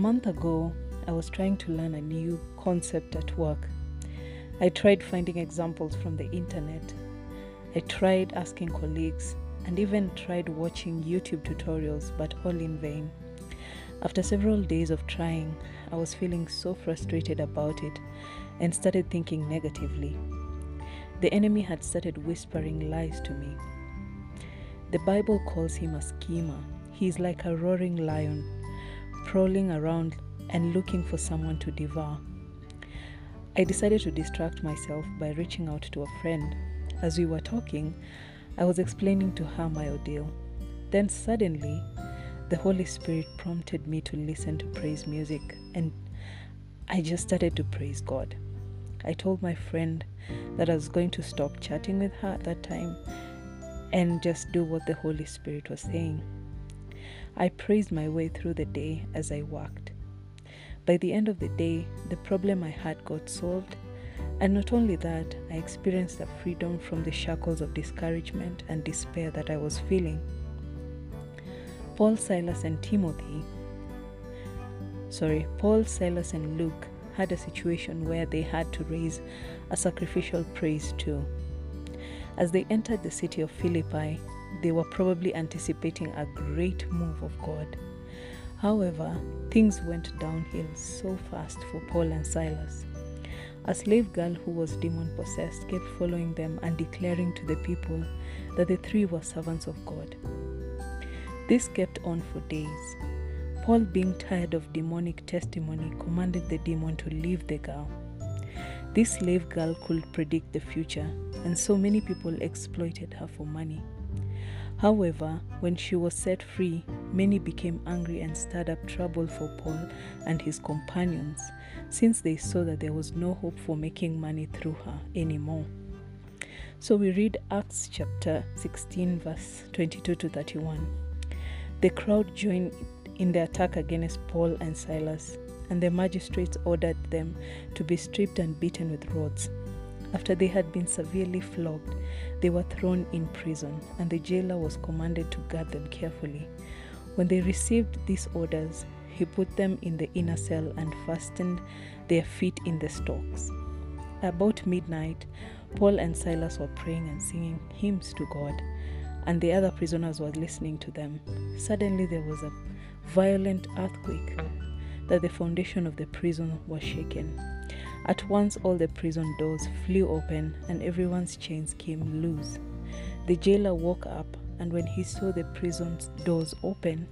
month ago, I was trying to learn a new concept at work. I tried finding examples from the internet. I tried asking colleagues and even tried watching YouTube tutorials, but all in vain. After several days of trying, I was feeling so frustrated about it and started thinking negatively. The enemy had started whispering lies to me. The Bible calls him a schemer. He is like a roaring lion, prowling around and looking for someone to devour. I decided to distract myself by reaching out to a friend. As we were talking, I was explaining to her my ordeal. Then suddenly, the Holy Spirit prompted me to listen to praise music, and I just started to praise God. I told my friend that I was going to stop chatting with her at that time and just do what the Holy Spirit was saying. I praised my way through the day as I worked. By the end of the day, the problem I had got solved, and not only that, I experienced a freedom from the shackles of discouragement and despair that I was feeling. Paul, Silas, and Timothy, sorry, Paul, Silas, and Luke had a situation where they had to raise a sacrificial praise too. As they entered the city of Philippi, they were probably anticipating a great move of God. However, things went downhill so fast for Paul and Silas. A slave girl who was demon possessed kept following them and declaring to the people that the three were servants of God. This kept on for days. Paul, being tired of demonic testimony, commanded the demon to leave the girl. This slave girl could predict the future, and so many people exploited her for money. However, when she was set free, many became angry and stirred up trouble for Paul and his companions, since they saw that there was no hope for making money through her anymore. So we read Acts chapter 16, verse 22 to 31. The crowd joined in the attack against Paul and Silas, and the magistrates ordered them to be stripped and beaten with rods. After they had been severely flogged, they were thrown in prison, and the jailer was commanded to guard them carefully. When they received these orders, he put them in the inner cell and fastened their feet in the stocks. About midnight, Paul and Silas were praying and singing hymns to God, and the other prisoners were listening to them. Suddenly, there was a violent earthquake that the foundation of the prison was shaken. At once, all the prison doors flew open and everyone's chains came loose. The jailer woke up, and when he saw the prison doors open,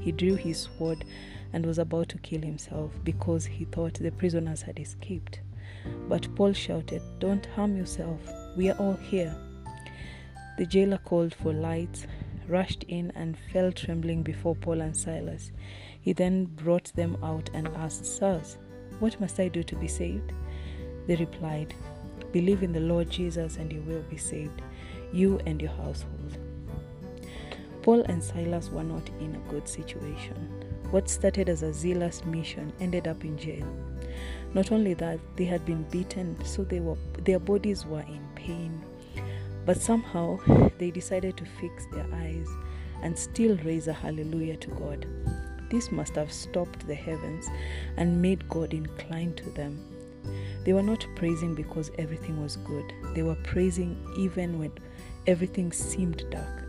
he drew his sword and was about to kill himself because he thought the prisoners had escaped. But Paul shouted, Don't harm yourself, we are all here. The jailer called for lights, rushed in, and fell trembling before Paul and Silas. He then brought them out and asked, Sirs, what must I do to be saved? They replied, Believe in the Lord Jesus and you will be saved, you and your household. Paul and Silas were not in a good situation. What started as a zealous mission ended up in jail. Not only that, they had been beaten, so they were, their bodies were in pain. But somehow they decided to fix their eyes and still raise a hallelujah to God. This must have stopped the heavens and made God incline to them. They were not praising because everything was good, they were praising even when everything seemed dark.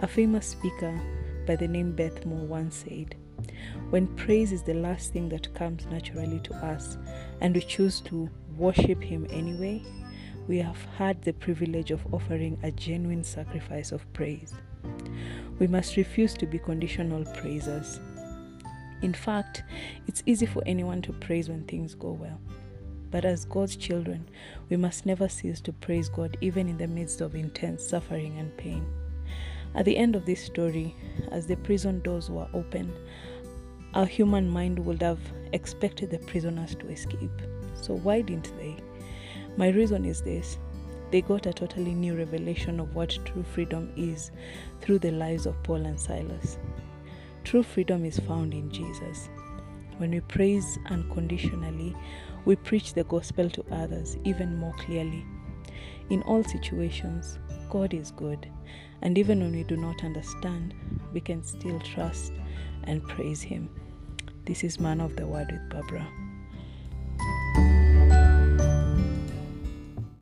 A famous speaker by the name Beth Moore once said, When praise is the last thing that comes naturally to us and we choose to worship Him anyway, we have had the privilege of offering a genuine sacrifice of praise. We must refuse to be conditional praisers. In fact, it's easy for anyone to praise when things go well. But as God's children, we must never cease to praise God even in the midst of intense suffering and pain. At the end of this story, as the prison doors were opened, our human mind would have expected the prisoners to escape. So, why didn't they? My reason is this they got a totally new revelation of what true freedom is through the lives of Paul and Silas. True freedom is found in Jesus. When we praise unconditionally, we preach the gospel to others even more clearly. In all situations, God is good, and even when we do not understand, we can still trust and praise Him. This is Man of the Word with Barbara.